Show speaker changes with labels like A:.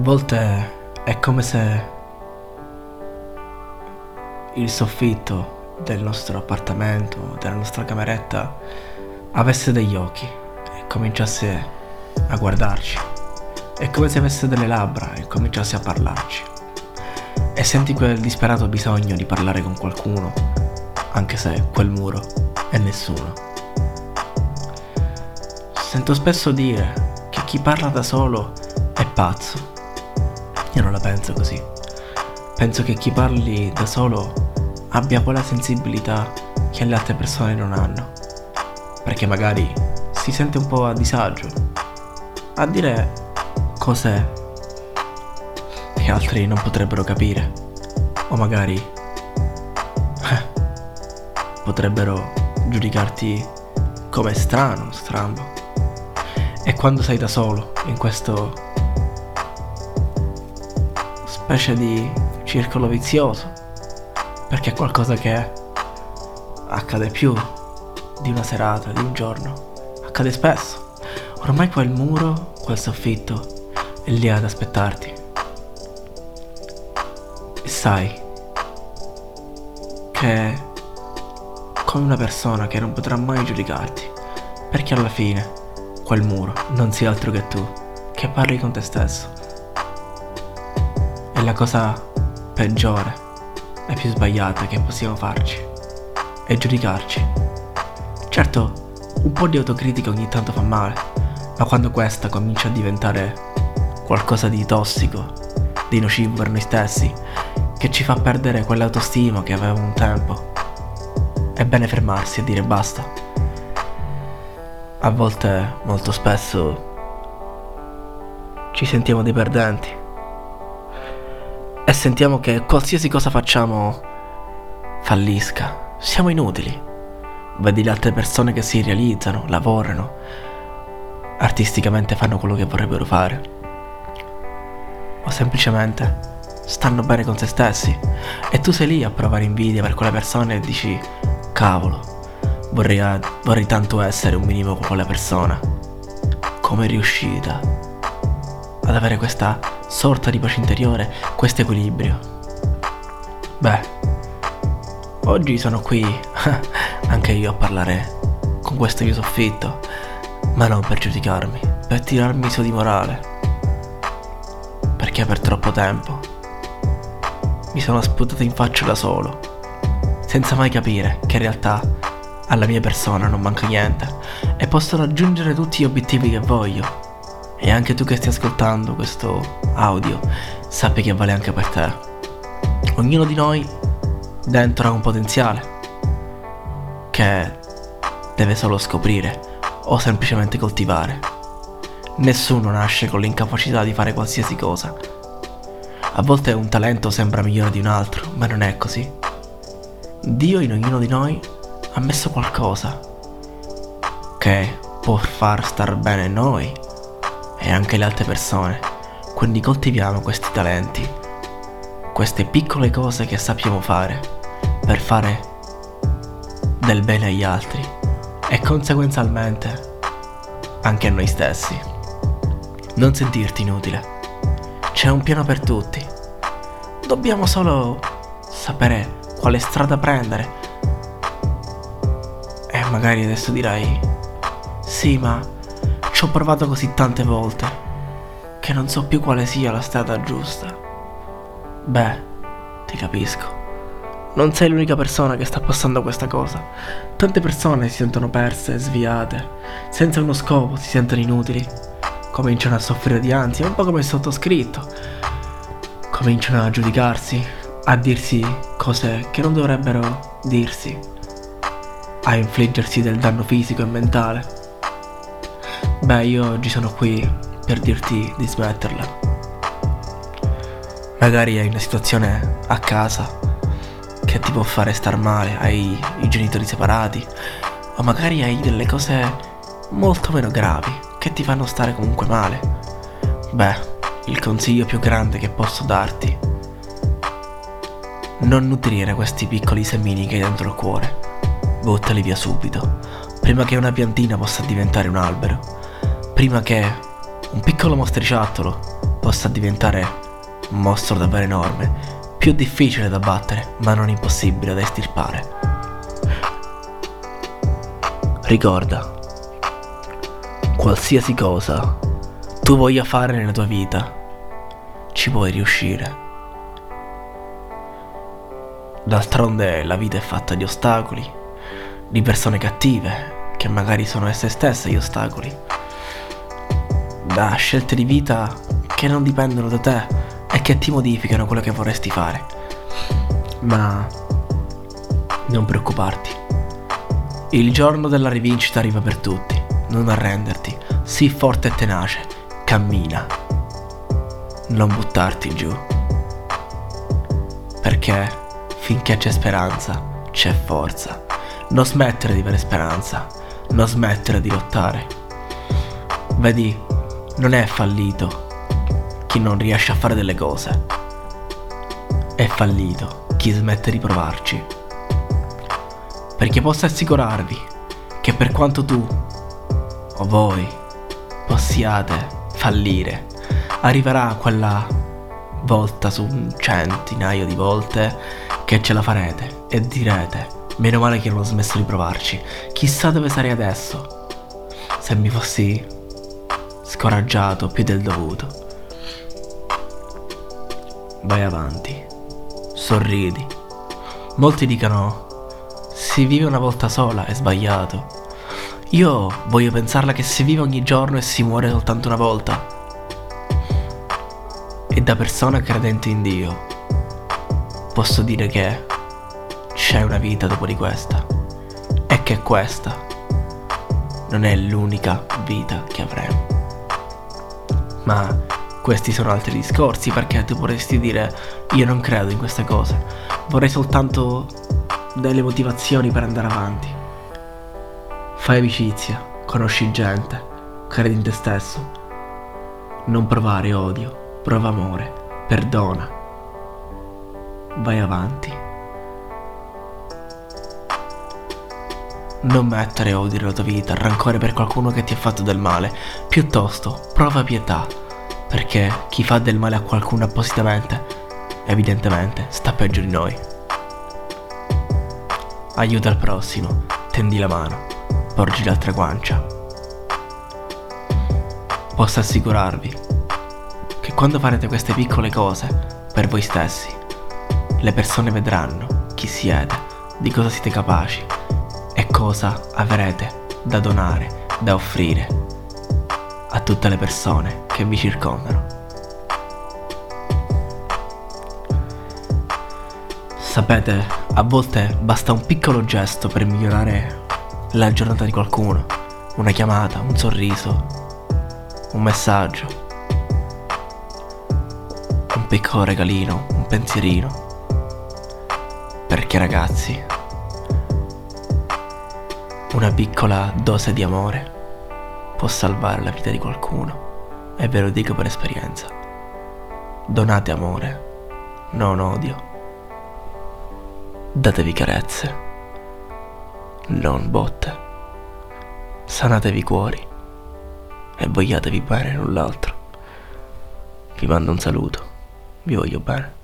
A: volte è come se il soffitto del nostro appartamento, della nostra cameretta, avesse degli occhi e cominciasse a guardarci. È come se avesse delle labbra e cominciasse a parlarci. E senti quel disperato bisogno di parlare con qualcuno, anche se quel muro è nessuno. Sento spesso dire che chi parla da solo è pazzo io non la penso così. Penso che chi parli da solo abbia quella sensibilità che le altre persone non hanno. Perché magari si sente un po' a disagio a dire cose che altri non potrebbero capire. O magari eh, potrebbero giudicarti come strano, strambo. E quando sei da solo in questo specie di circolo vizioso, perché è qualcosa che accade più di una serata, di un giorno, accade spesso. Ormai quel muro, quel soffitto è lì ad aspettarti. E sai che come una persona che non potrà mai giudicarti, perché alla fine quel muro non sia altro che tu, che parli con te stesso è la cosa peggiore e più sbagliata che possiamo farci. È giudicarci. Certo, un po' di autocritica ogni tanto fa male, ma quando questa comincia a diventare qualcosa di tossico, di nocivo per noi stessi, che ci fa perdere quell'autostima che avevamo un tempo, è bene fermarsi e dire basta. A volte, molto spesso, ci sentiamo dei perdenti e sentiamo che qualsiasi cosa facciamo fallisca. Siamo inutili. Vedi le altre persone che si realizzano, lavorano, artisticamente fanno quello che vorrebbero fare. O semplicemente stanno bene con se stessi. E tu sei lì a provare invidia per quelle persone e dici, cavolo, vorrei, vorrei tanto essere un minimo con quella persona. Come riuscita ad avere questa sorta di pace interiore, questo equilibrio. Beh, oggi sono qui anche io a parlare con questo mio soffitto, ma non per giudicarmi, per tirarmi su di morale. Perché per troppo tempo mi sono sputato in faccia da solo, senza mai capire che in realtà alla mia persona non manca niente e posso raggiungere tutti gli obiettivi che voglio e anche tu che stai ascoltando questo audio, sappi che vale anche per te. Ognuno di noi dentro ha un potenziale che deve solo scoprire o semplicemente coltivare. Nessuno nasce con l'incapacità di fare qualsiasi cosa. A volte un talento sembra migliore di un altro, ma non è così. Dio in ognuno di noi ha messo qualcosa che può far star bene noi e anche le altre persone. Quindi coltiviamo questi talenti, queste piccole cose che sappiamo fare per fare del bene agli altri e conseguenzialmente anche a noi stessi. Non sentirti inutile. C'è un piano per tutti. Dobbiamo solo sapere quale strada prendere. E magari adesso dirai, sì, ma ci ho provato così tante volte che non so più quale sia la strada giusta. Beh, ti capisco. Non sei l'unica persona che sta passando questa cosa. Tante persone si sentono perse, sviate, senza uno scopo, si sentono inutili. Cominciano a soffrire di ansia, un po' come il sottoscritto. Cominciano a giudicarsi, a dirsi cose che non dovrebbero dirsi, a infliggersi del danno fisico e mentale. Beh, io oggi sono qui per dirti di smetterla. Magari hai una situazione a casa che ti può fare star male, hai i genitori separati, o magari hai delle cose molto meno gravi che ti fanno stare comunque male. Beh, il consiglio più grande che posso darti non nutrire questi piccoli semini che hai dentro il cuore. Buttali via subito, prima che una piantina possa diventare un albero prima che un piccolo mostriciattolo possa diventare un mostro davvero enorme, più difficile da battere, ma non impossibile da estirpare. Ricorda, qualsiasi cosa tu voglia fare nella tua vita, ci puoi riuscire. D'altronde la vita è fatta di ostacoli, di persone cattive, che magari sono esse stesse gli ostacoli, da scelte di vita che non dipendono da te e che ti modificano quello che vorresti fare. Ma non preoccuparti. Il giorno della rivincita arriva per tutti. Non arrenderti, sii forte e tenace, cammina. Non buttarti giù. Perché finché c'è speranza, c'è forza. Non smettere di avere speranza, non smettere di lottare. Vedi, non è fallito chi non riesce a fare delle cose. È fallito chi smette di provarci. Perché posso assicurarvi che per quanto tu o voi possiate fallire, arriverà quella volta su un centinaio di volte che ce la farete e direte, meno male che non ho smesso di provarci, chissà dove sarei adesso se mi fossi scoraggiato più del dovuto. Vai avanti, sorridi. Molti dicono, si vive una volta sola, è sbagliato. Io voglio pensarla che si vive ogni giorno e si muore soltanto una volta. E da persona credente in Dio, posso dire che c'è una vita dopo di questa e che questa non è l'unica vita che avremo. Ma questi sono altri discorsi perché tu vorresti dire io non credo in queste cose, vorrei soltanto delle motivazioni per andare avanti. Fai amicizia, conosci gente, credi in te stesso. Non provare odio, prova amore, perdona vai avanti. Non mettere odio nella tua vita, rancore per qualcuno che ti ha fatto del male, piuttosto prova pietà, perché chi fa del male a qualcuno appositamente, evidentemente, sta peggio di noi. Aiuta il prossimo, tendi la mano, porgi l'altra guancia. Posso assicurarvi che quando farete queste piccole cose per voi stessi, le persone vedranno chi siete, di cosa siete capaci e cosa avrete da donare, da offrire a tutte le persone che vi circondano. Sapete, a volte basta un piccolo gesto per migliorare la giornata di qualcuno, una chiamata, un sorriso, un messaggio, un piccolo regalino, un pensierino. Perché ragazzi, una piccola dose di amore può salvare la vita di qualcuno. E ve lo dico per esperienza. Donate amore, non odio. Datevi carezze, non botte. Sanatevi i cuori e vogliatevi bene l'un l'altro. Vi mando un saluto, vi voglio bene.